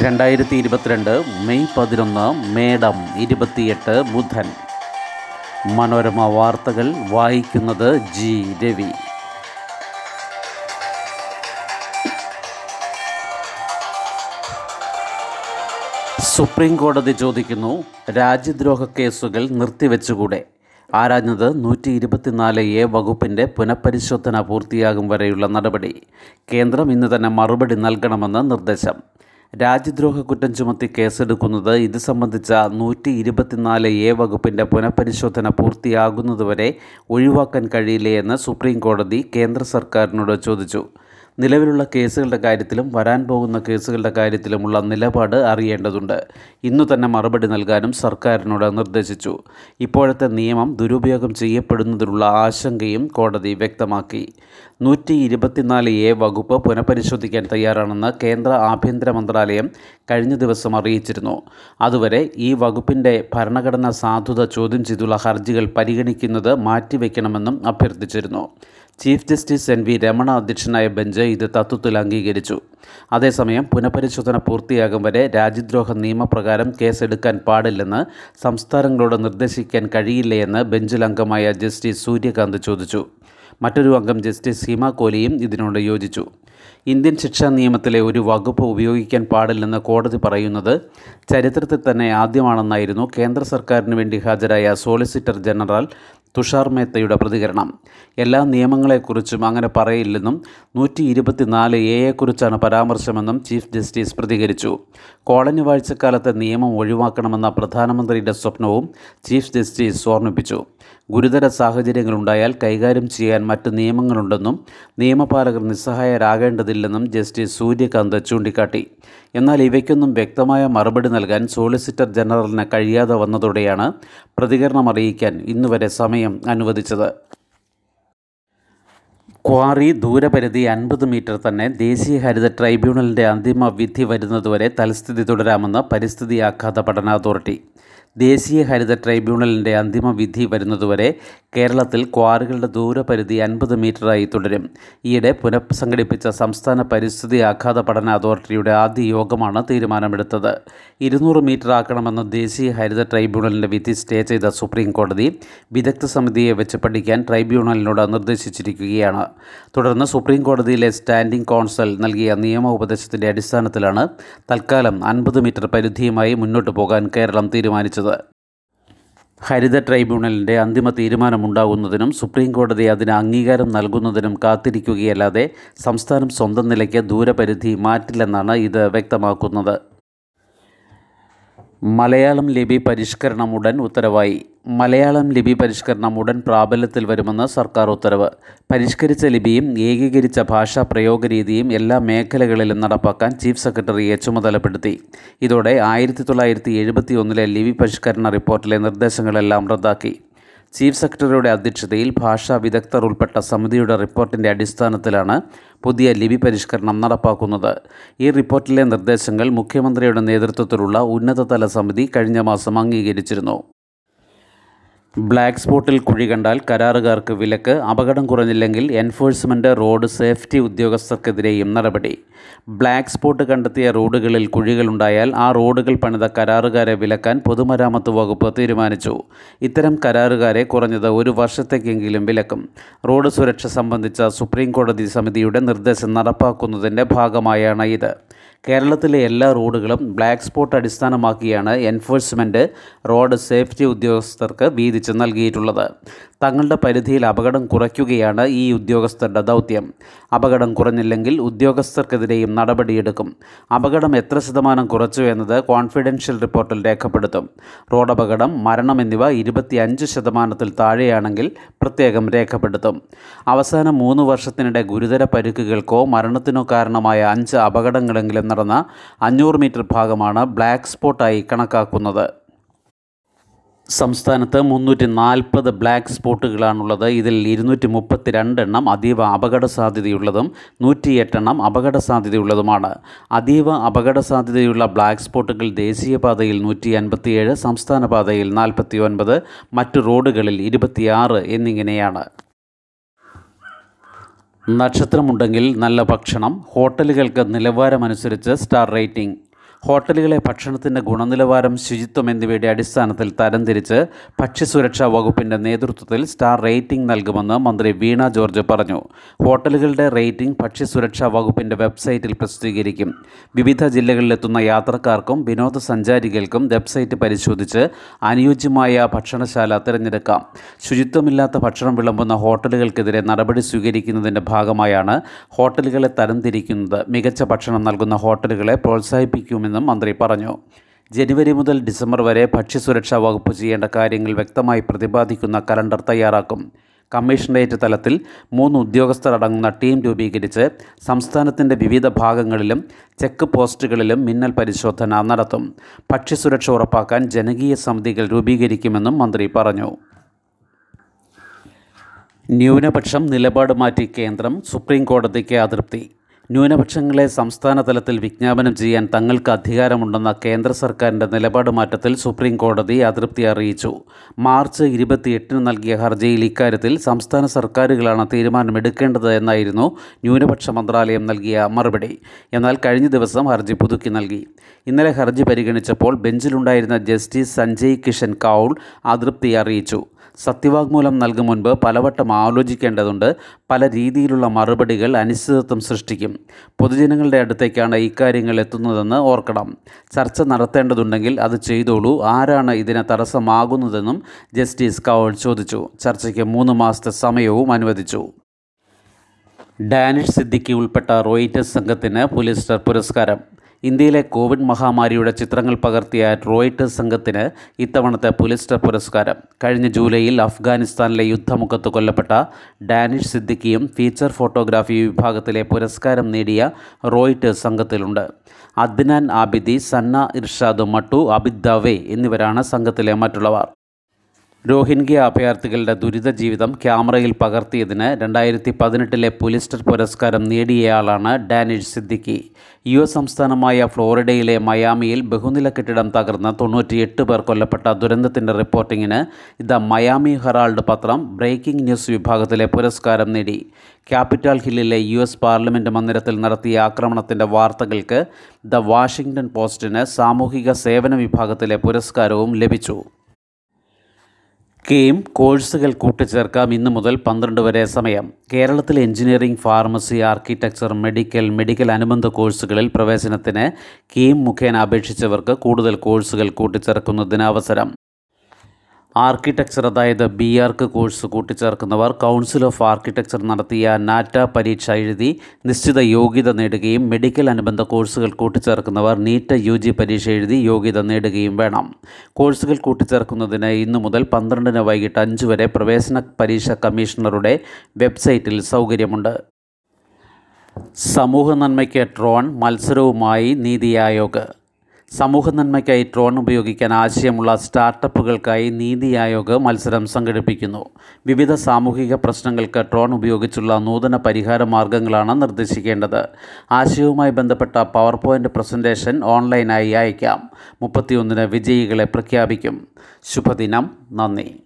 രണ്ടായിരത്തി ഇരുപത്തിരണ്ട് മെയ് പതിനൊന്ന് മേടം ഇരുപത്തിയെട്ട് ബുധൻ. മനോരമ വാർത്തകൾ വായിക്കുന്നത് ജി രവി. സുപ്രീം കോടതി ചോദിക്കുന്നു രാജ്യദ്രോഹ കേസുകൾ നിർത്തിവെച്ചുകൂടെ? ആരാഞ്ഞത് നൂറ്റി ഇരുപത്തിനാല് എ വകുപ്പിന്റെ പുനഃപരിശോധന പൂർത്തിയാകും വരെയുള്ള നടപടി. കേന്ദ്രം ഇന്ന് തന്നെ മറുപടി നൽകണമെന്ന് നിർദ്ദേശം. രാജ്യദ്രോഹ കുറ്റം ചുമത്തി കേസെടുക്കുന്നത് ഇത് സംബന്ധിച്ച നൂറ്റി ഇരുപത്തിനാല് എ വകുപ്പിന്റെ പുനഃപരിശോധന പൂർത്തിയാകുന്നതുവരെ ഒഴിവാക്കാൻ കഴിയില്ലേ എന്ന് സുപ്രീം കോടതി കേന്ദ്ര സർക്കാരിനോട് ചോദിച്ചു. നിലവിലുള്ള കേസുകളുടെ കാര്യത്തിലും വരാൻ പോകുന്ന കേസുകളുടെ കാര്യത്തിലുമുള്ള നിലപാട് അറിയേണ്ടതുണ്ട്. ഇന്നു തന്നെ മറുപടി നൽകാനും സർക്കാരിനോട് നിർദ്ദേശിച്ചു. ഇപ്പോഴത്തെ നിയമം ദുരുപയോഗം ചെയ്യപ്പെടുന്നതിനുള്ള ആശങ്കയും കോടതി വ്യക്തമാക്കി. നൂറ്റി ഇരുപത്തിനാല് എ വകുപ്പ് പുനഃപരിശോധിക്കാൻ തയ്യാറാണെന്ന് കേന്ദ്ര ആഭ്യന്തര മന്ത്രാലയം കഴിഞ്ഞ ദിവസം അറിയിച്ചിരുന്നു. അതുവരെ ഈ വകുപ്പിന്റെ ഭരണഘടനാ സാധുത ചോദ്യം ചെയ്തുള്ള ഹർജികൾ പരിഗണിക്കുന്നത് മാറ്റിവെക്കണമെന്നും അഭ്യർത്ഥിച്ചിരുന്നു. Chief justice N V Ramana അധ്യക്ഷനായ ബെഞ്ച് ഇത് തത്വത്തിൽ അംഗീകരിച്ചു. അതേസമയം പുനഃപരിശോധന പൂർത്തിയാകും വരെ രാജ്യദ്രോഹ നിയമപ്രകാരം കേസെടുക്കാൻ പാടില്ലെന്ന് സംസ്ഥാനങ്ങളോട് നിർദ്ദേശിക്കാൻ കഴിയില്ലയെന്ന് ബെഞ്ചിൽ അംഗമായ ജസ്റ്റിസ് സൂര്യകാന്ത് ചോദിച്ചു. മറ്റൊരു അംഗം ജസ്റ്റിസ് ഹിമ കോലിയും ഇതിനോട് യോജിച്ചു. ഇന്ത്യൻ ശിക്ഷാ നിയമത്തിലെ ഒരു വകുപ്പ് ഉപയോഗിക്കാൻ പാടില്ലെന്ന് കോടതി പറയുന്നത് ചരിത്രത്തിൽ തന്നെ ആദ്യമാണെന്നായിരുന്നു കേന്ദ്ര സർക്കാരിന് വേണ്ടി ഹാജരായ സോളിസിറ്റർ ജനറൽ തുഷാർ മേത്തയുടെ പ്രതികരണം. എല്ലാ നിയമങ്ങളെക്കുറിച്ചും അങ്ങനെ പറയില്ലെന്നും നൂറ്റി ഇരുപത്തിനാല് എയെക്കുറിച്ചാണ് പരാമർശമെന്നും ചീഫ് ജസ്റ്റിസ് പ്രതികരിച്ചു. കോളനി വാഴ്ചക്കാലത്തെ നിയമം ഒഴിവാക്കണമെന്ന പ്രധാനമന്ത്രിയുടെ സ്വപ്നവും ചീഫ് ജസ്റ്റിസ് ഓർമ്മിപ്പിച്ചു. ഗുരുതര സാഹചര്യങ്ങളുണ്ടായാൽ കൈകാര്യം ചെയ്യാൻ മറ്റ് നിയമങ്ങളുണ്ടെന്നും നിയമപാലകർ നിസ്സഹായരാകേണ്ടതില്ലെന്നും ജസ്റ്റിസ് സൂര്യകാന്ത് ചൂണ്ടിക്കാട്ടി. എന്നാൽ ഇവയ്ക്കൊന്നും വ്യക്തമായ മറുപടി നൽകാൻ സോളിസിറ്റർ ജനറലിന് കഴിയാതെ വന്നതോടെയാണ് പ്രതികരണം അറിയിക്കാൻ ഇന്നുവരെ സമയം അനുവദിച്ചത്. ക്വാറി ദൂരപരിധി അൻപത് മീറ്റർ തന്നെ ദേശീയ ഹരിത ട്രൈബ്യൂണലിന്റെ അന്തിമ വിധി വരുന്നതുവരെ തൽസ്ഥിതി തുടരാമെന്ന് പരിസ്ഥിതി ആഘാത പഠന അതോറിറ്റി ദേശീയ ഹരിത ട്രൈബ്യൂണലിന്റെ അന്തിമ വിധി വരുന്നതുവരെ കേരളത്തിൽ ക്വാറികളുടെ ദൂരപരിധി അൻപത് മീറ്ററായി തുടരും. ഈയിടെ പുനഃസംഘടിപ്പിച്ച സംസ്ഥാന പരിസ്ഥിതി ആഘാത പഠന അതോറിറ്റിയുടെ ആദ്യ യോഗമാണ് തീരുമാനമെടുത്തത്. ഇരുന്നൂറ് മീറ്റർ ആക്കണമെന്ന ദേശീയ ഹരിത ട്രൈബ്യൂണലിന്റെ വിധി സ്റ്റേ ചെയ്ത സുപ്രീം കോടതി വിദഗ്ധ സമിതിയെ വെച്ച് പഠിക്കാൻ ട്രൈബ്യൂണലിനോട് നിർദ്ദേശിച്ചിരിക്കുകയാണ്. തുടർന്ന് സുപ്രീം കോടതിയിലെ സ്റ്റാൻഡിംഗ് കൗൺസിൽ നൽകിയ നിയമ ഉപദേശത്തിന്റെ അടിസ്ഥാനത്തിലാണ് തൽക്കാലം അൻപത് മീറ്റർ പരിധിയുമായി മുന്നോട്ട് പോകാൻ കേരളം തീരുമാനിച്ചത്. ഹരിത ട്രൈബ്യൂണലിന്റെ അന്തിമ തീരുമാനമുണ്ടാകുന്നതിനും സുപ്രീം കോടതി അതിന് അംഗീകാരം നൽകുന്നതിനും കാത്തിരിക്കുകയല്ലാതെ സംസ്ഥാനം സ്വന്തം നിലയ്ക്ക് ദൂരപരിധി മാറ്റില്ലെന്നാണ് ഇത് വ്യക്തമാക്കുന്നത്. മലയാളം ലിപി പരിഷ്കരണം ഉടൻ ഉത്തരവായി. മലയാളം ലിപി പരിഷ്കരണം ഉടൻ പ്രാബല്യത്തിൽ വരുമെന്ന് സർക്കാർ ഉത്തരവ്. പരിഷ്കരിച്ച ലിപിയും ഏകീകരിച്ച ഭാഷാ പ്രയോഗ രീതിയും എല്ലാ മേഖലകളിലും നടപ്പാക്കാൻ ചീഫ് സെക്രട്ടറിയെ ചുമതലപ്പെടുത്തി. ഇതോടെ ആയിരത്തി തൊള്ളായിരത്തി എഴുപത്തി ഒന്നിലെ ലിപി പരിഷ്കരണ റിപ്പോർട്ടിലെ നിർദ്ദേശങ്ങളെല്ലാം റദ്ദാക്കി. ചീഫ് സെക്രട്ടറിയുടെ അധ്യക്ഷതയിൽ ഭാഷാ വിദഗ്ധർ ഉൾപ്പെട്ട സമിതിയുടെ റിപ്പോർട്ടിന്റെ അടിസ്ഥാനത്തിലാണ് പുതിയ ലിപി പരിഷ്കരണം നടപ്പാക്കുന്നത്. ഈ റിപ്പോർട്ടിലെ നിർദ്ദേശങ്ങൾ മുഖ്യമന്ത്രിയുടെ നേതൃത്വത്തിലുള്ള ഉന്നതതല സമിതി കഴിഞ്ഞ മാസം അംഗീകരിച്ചിരുന്നു. ബ്ലാക്ക് സ്പോട്ടിൽ കുഴി കണ്ടാൽ കരാറുകാർക്ക് വിലക്ക് അപകടം കുറഞ്ഞില്ലെങ്കിൽ എൻഫോഴ്സ്മെന്റ് റോഡ് സേഫ്റ്റി ഉദ്യോഗസ്ഥർക്കെതിരെയും നടപടി. ബ്ലാക്ക് സ്പോട്ട് കണ്ടെത്തിയ റോഡുകളിൽ കുഴികളുണ്ടായാൽ ആ റോഡുകൾ പണിത കരാറുകാരെ വിലക്കാൻ പൊതുമരാമത്ത് വകുപ്പ് തീരുമാനിച്ചു. ഇത്തരം കരാറുകാരെ കുറഞ്ഞത് ഒരു വർഷത്തേക്കെങ്കിലും വിലക്കും. റോഡ് സുരക്ഷ സംബന്ധിച്ച സുപ്രീം കോടതി സമിതിയുടെ നിർദ്ദേശം നടപ്പാക്കുന്നതിന്റെ ഭാഗമായാണ് ഇത്. കേരളത്തിലെ എല്ലാ റോഡുകളും ബ്ലാക്ക് സ്പോട്ട് അടിസ്ഥാനമാക്കിയാണ് എൻഫോഴ്സ്മെന്റ് റോഡ് സേഫ്റ്റി ഉദ്യോഗസ്ഥർക്ക് വീതിച്ച് നൽകിയിട്ടുള്ളത്. തങ്ങളുടെ പരിധിയിൽ അപകടം കുറയ്ക്കുകയാണ് ഈ ഉദ്യോഗസ്ഥരുടെ ദൗത്യം. അപകടം കുറഞ്ഞില്ലെങ്കിൽ ഉദ്യോഗസ്ഥർക്കെതിരെയും നടപടിയെടുക്കും. അപകടം എത്ര ശതമാനം കുറച്ചു എന്നത് കോൺഫിഡൻഷ്യൽ റിപ്പോർട്ടിൽ രേഖപ്പെടുത്തും. റോഡപകടം മരണം എന്നിവ ഇരുപത്തിയഞ്ച് ശതമാനത്തിൽ താഴെയാണെങ്കിൽ പ്രത്യേകം രേഖപ്പെടുത്തും. അവസാന മൂന്ന് വർഷത്തിനിടെ ഗുരുതര പരിക്കുകൾക്കോ മരണത്തിനോ കാരണമായ അഞ്ച് അപകടങ്ങളെങ്കിലും നടന്ന അഞ്ഞൂറ് മീറ്റർ ഭാഗമാണ് ബ്ലാക്ക് സ്പോട്ടായി കണക്കാക്കുന്നത്. സംസ്ഥാനത്ത് മുന്നൂറ്റി നാൽപ്പത് ബ്ലാക്ക് സ്പോട്ടുകളാണുള്ളത് ഇതിൽ ഇരുന്നൂറ്റി മുപ്പത്തി രണ്ടെണ്ണം അതീവ അപകട സാധ്യതയുള്ളതും നൂറ്റിയെട്ടെണ്ണം അപകട സാധ്യതയുള്ളതുമാണ് അതീവ അപകട സാധ്യതയുള്ള ബ്ലാക്ക് സ്പോട്ടുകൾ ദേശീയപാതയിൽ നൂറ്റി അൻപത്തിയേഴ് സംസ്ഥാന പാതയിൽ നാൽപ്പത്തി ഒൻപത് മറ്റു റോഡുകളിൽ ഇരുപത്തിയാറ് എന്നിങ്ങനെയാണ്. നക്ഷത്രമുണ്ടെങ്കിൽ നല്ല ഭക്ഷണം ഹോട്ടലുകൾക്ക് നിലവാരമനുസരിച്ച് സ്റ്റാർ റേറ്റിംഗ്. ഹോട്ടലുകളെ ഭക്ഷണത്തിന്റെ ഗുണനിലവാരം ശുചിത്വം എന്നിവയുടെ അടിസ്ഥാനത്തിൽ തരംതിരിച്ച് ഭക്ഷ്യസുരക്ഷാ വകുപ്പിന്റെ നേതൃത്വത്തിൽ സ്റ്റാർ റേറ്റിംഗ് നൽകുമെന്ന് മന്ത്രി വീണ ജോർജ് പറഞ്ഞു. ഹോട്ടലുകളുടെ റേറ്റിംഗ് ഭക്ഷ്യസുരക്ഷാ വകുപ്പിന്റെ വെബ്സൈറ്റിൽ പ്രസിദ്ധീകരിക്കും. വിവിധ ജില്ലകളിലെത്തുന്ന യാത്രക്കാർക്കും വിനോദസഞ്ചാരികൾക്കും വെബ്സൈറ്റ് പരിശോധിച്ച് അനുയോജ്യമായ ഭക്ഷണശാല തിരഞ്ഞെടുക്കാം. ശുചിത്വമില്ലാത്ത ഭക്ഷണം വിളമ്പുന്ന ഹോട്ടലുകൾക്കെതിരെ നടപടി സ്വീകരിക്കുന്നതിന്റെ ഭാഗമായാണ് ഹോട്ടലുകളെ തരംതിരിക്കുന്നത്. മികച്ച ഭക്ഷണം നൽകുന്ന ഹോട്ടലുകളെ പ്രോത്സാഹിപ്പിക്കുമെന്നും മന്ത്രി പറഞ്ഞു. ജനുവരി മുതൽ ഡിസംബർ വരെ ഭക്ഷ്യസുരക്ഷാ വകുപ്പ് ചെയ്യേണ്ട കാര്യങ്ങൾ വ്യക്തമായി പ്രതിപാദിക്കുന്ന കലണ്ടർ തയ്യാറാക്കും. കമ്മീഷണറേറ്റ് തലത്തിൽ മൂന്ന് ഉദ്യോഗസ്ഥർ അടങ്ങുന്ന ടീം രൂപീകരിച്ച് സംസ്ഥാനത്തിന്റെ വിവിധ ഭാഗങ്ങളിലും ചെക്ക് പോസ്റ്റുകളിലും മിന്നൽ പരിശോധന നടത്തും. ഭക്ഷ്യസുരക്ഷ ഉറപ്പാക്കാൻ ജനകീയ സമിതികൾ രൂപീകരിക്കുമെന്നും മന്ത്രി പറഞ്ഞു. ന്യൂനപക്ഷം നിലപാട് മാറ്റി കേന്ദ്രം സുപ്രീം കോടതിക്ക് അതൃപ്തി. ന്യൂനപക്ഷങ്ങളെ സംസ്ഥാന തലത്തിൽ വിജ്ഞാപനം ചെയ്യാൻ തങ്ങൾക്ക് അധികാരമുണ്ടെന്ന കേന്ദ്ര സർക്കാരിന്റെ നിലപാട് മാറ്റത്തിൽ സുപ്രീം കോടതി അതൃപ്തി അറിയിച്ചു. മാർച്ച് ഇരുപത്തിയെട്ടിന് നൽകിയ ഹർജിയിൽ ഇക്കാര്യത്തിൽ സംസ്ഥാന സർക്കാരുകളാണ് തീരുമാനമെടുക്കേണ്ടത് എന്നായിരുന്നു ന്യൂനപക്ഷ മന്ത്രാലയം നൽകിയ മറുപടി. എന്നാൽ കഴിഞ്ഞ ദിവസം ഹർജി പുതുക്കി നൽകി. ഇന്നലെ ഹർജി പരിഗണിച്ചപ്പോൾ ബെഞ്ചിലുണ്ടായിരുന്ന ജസ്റ്റിസ് സഞ്ജയ് കിഷൻ കൗൾ അതൃപ്തി അറിയിച്ചു. സത്യവാങ്മൂലം നൽകും മുൻപ് പലവട്ടം ആലോചിക്കേണ്ടതുണ്ട്. പല രീതിയിലുള്ള മറുപടികൾ അനിശ്ചിതത്വം സൃഷ്ടിക്കും. പൊതുജനങ്ങളുടെ അടുത്തേക്കാണ് ഇക്കാര്യങ്ങൾ എത്തുന്നതെന്ന് ഓർക്കണം. ചർച്ച നടത്തേണ്ടതുണ്ടെങ്കിൽ അത് ചെയ്തോളൂ. ആരാണ് ഇതിന് തടസ്സമാകുന്നതെന്നും ജസ്റ്റിസ് കൗൾ ചോദിച്ചു. ചർച്ചയ്ക്ക് മൂന്ന് മാസത്തെ സമയവും അനുവദിച്ചു. ഡാനിഷ് സിദ്ദിഖി ഉൾപ്പെട്ട റോയിറ്റസ് സംഘത്തിന് പുലിസ്റ്റർ പുരസ്കാരം. ഇന്ത്യയിലെ കോവിഡ് മഹാമാരിയുടെ ചിത്രങ്ങൾ പകർത്തിയ റോയിറ്റേഴ്സ് സംഘത്തിന് ഇത്തവണത്തെ പുലിസ്റ്റർ പുരസ്കാരം. കഴിഞ്ഞ ജൂലൈയിൽ അഫ്ഗാനിസ്ഥാനിലെ യുദ്ധമുഖത്ത് കൊല്ലപ്പെട്ട ഡാനിഷ് സിദ്ദിഖിയും ഫീച്ചർ ഫോട്ടോഗ്രാഫി വിഭാഗത്തിലെ പുരസ്കാരം നേടിയ റോയിറ്റേഴ്സ് സംഘത്തിലുണ്ട്. അദ്നാൻ ആബിദി സന്ന ഇർഷാദ് മട്ടു അബിദ് ദവേ എന്നിവരാണ് സംഘത്തിലെ മറ്റുള്ളവർ. രോഹിൻഗ്യ അഭയാർത്ഥികളുടെ ദുരിത ജീവിതം ക്യാമറയിൽ പകർത്തിയതിന് രണ്ടായിരത്തി പതിനെട്ടിലെ പുലിസ്റ്റർ പുരസ്കാരം നേടിയയാളാണ് ഡാനിഷ് സിദ്ദിഖി. യു എസ് സംസ്ഥാനമായ ഫ്ലോറിഡയിലെ മയാമിയിൽ ബഹുനില കെട്ടിടം തകർന്ന തൊണ്ണൂറ്റിയെട്ട് പേർ കൊല്ലപ്പെട്ട ദുരന്തത്തിന്റെ റിപ്പോർട്ടിങ്ങിന് ഇത് മയാമി ഹെറാൾഡ് പത്രം ബ്രേക്കിംഗ് ന്യൂസ് വിഭാഗത്തിലെ പുരസ്കാരം നേടി. ക്യാപിറ്റൽ ഹില്ലിലെ യു എസ് പാർലമെന്റ് മന്ദിരത്തിൽ നടത്തിയ ആക്രമണത്തിന്റെ വാർത്തകൾക്ക് ദ വാഷിംഗ്ടൺ പോസ്റ്റിന് സാമൂഹിക സേവന വിഭാഗത്തിലെ പുരസ്കാരവും ലഭിച്ചു. കെയും കോഴ്സുകൾ കൂട്ടിച്ചേർക്കാം ഇന്നു മുതൽ പന്ത്രണ്ട് വരെ സമയം. കേരളത്തിൽ engineering pharmacy architecture medical medical അനുബന്ധ കോഴ്സുകളിൽ പ്രവേശനത്തിന് കെയും മുഖേന അപേക്ഷിച്ചവർക്ക് കൂടുതൽ കോഴ്സുകൾ കൂട്ടിച്ചേർക്കുന്നതിന് അവസരം. ആർക്കിടെക്ചർ അതായത് ബി ആർക്ക് കോഴ്സ് കൂട്ടിച്ചേർക്കുന്നവർ കൗൺസിൽ ഓഫ് ആർക്കിടെക്ചർ നടത്തിയ നാറ്റ പരീക്ഷ എഴുതി നിശ്ചിത യോഗ്യത നേടുകയും മെഡിക്കൽ അനുബന്ധ കോഴ്സുകൾ കൂട്ടിച്ചേർക്കുന്നവർ നീറ്റ് യു ജി പരീക്ഷ എഴുതി യോഗ്യത നേടുകയും വേണം. കോഴ്സുകൾ കൂട്ടിച്ചേർക്കുന്നതിന് ഇന്നു മുതൽ പന്ത്രണ്ടിന് വൈകിട്ട് അഞ്ച് വരെ പ്രവേശന പരീക്ഷ കമ്മീഷണറുടെ വെബ്സൈറ്റിൽ സൗകര്യമുണ്ട്. സമൂഹ നന്മയ്ക്ക് ട്രോൺ മത്സരവുമായി നീതി ആയോഗ്. സമൂഹ നന്മയ്ക്കായി ഡ്രോൺ ഉപയോഗിക്കാൻ ആശയമുള്ള സ്റ്റാർട്ടപ്പുകൾക്കായി നീതി ആയോഗ് മത്സരം സംഘടിപ്പിക്കുന്നു. വിവിധ സാമൂഹിക പ്രശ്നങ്ങൾക്ക് ഡ്രോൺ ഉപയോഗിച്ചുള്ള നൂതന പരിഹാര മാർഗങ്ങളാണ് നിർദ്ദേശിക്കേണ്ടത്. ആശയവുമായി ബന്ധപ്പെട്ട പവർ പോയിന്റ് പ്രസന്റേഷൻ ഓൺലൈനായി അയക്കാം മുപ്പത്തിയൊന്നിന് വിജയികളെ പ്രഖ്യാപിക്കും. ശുഭദിനം. നന്ദി.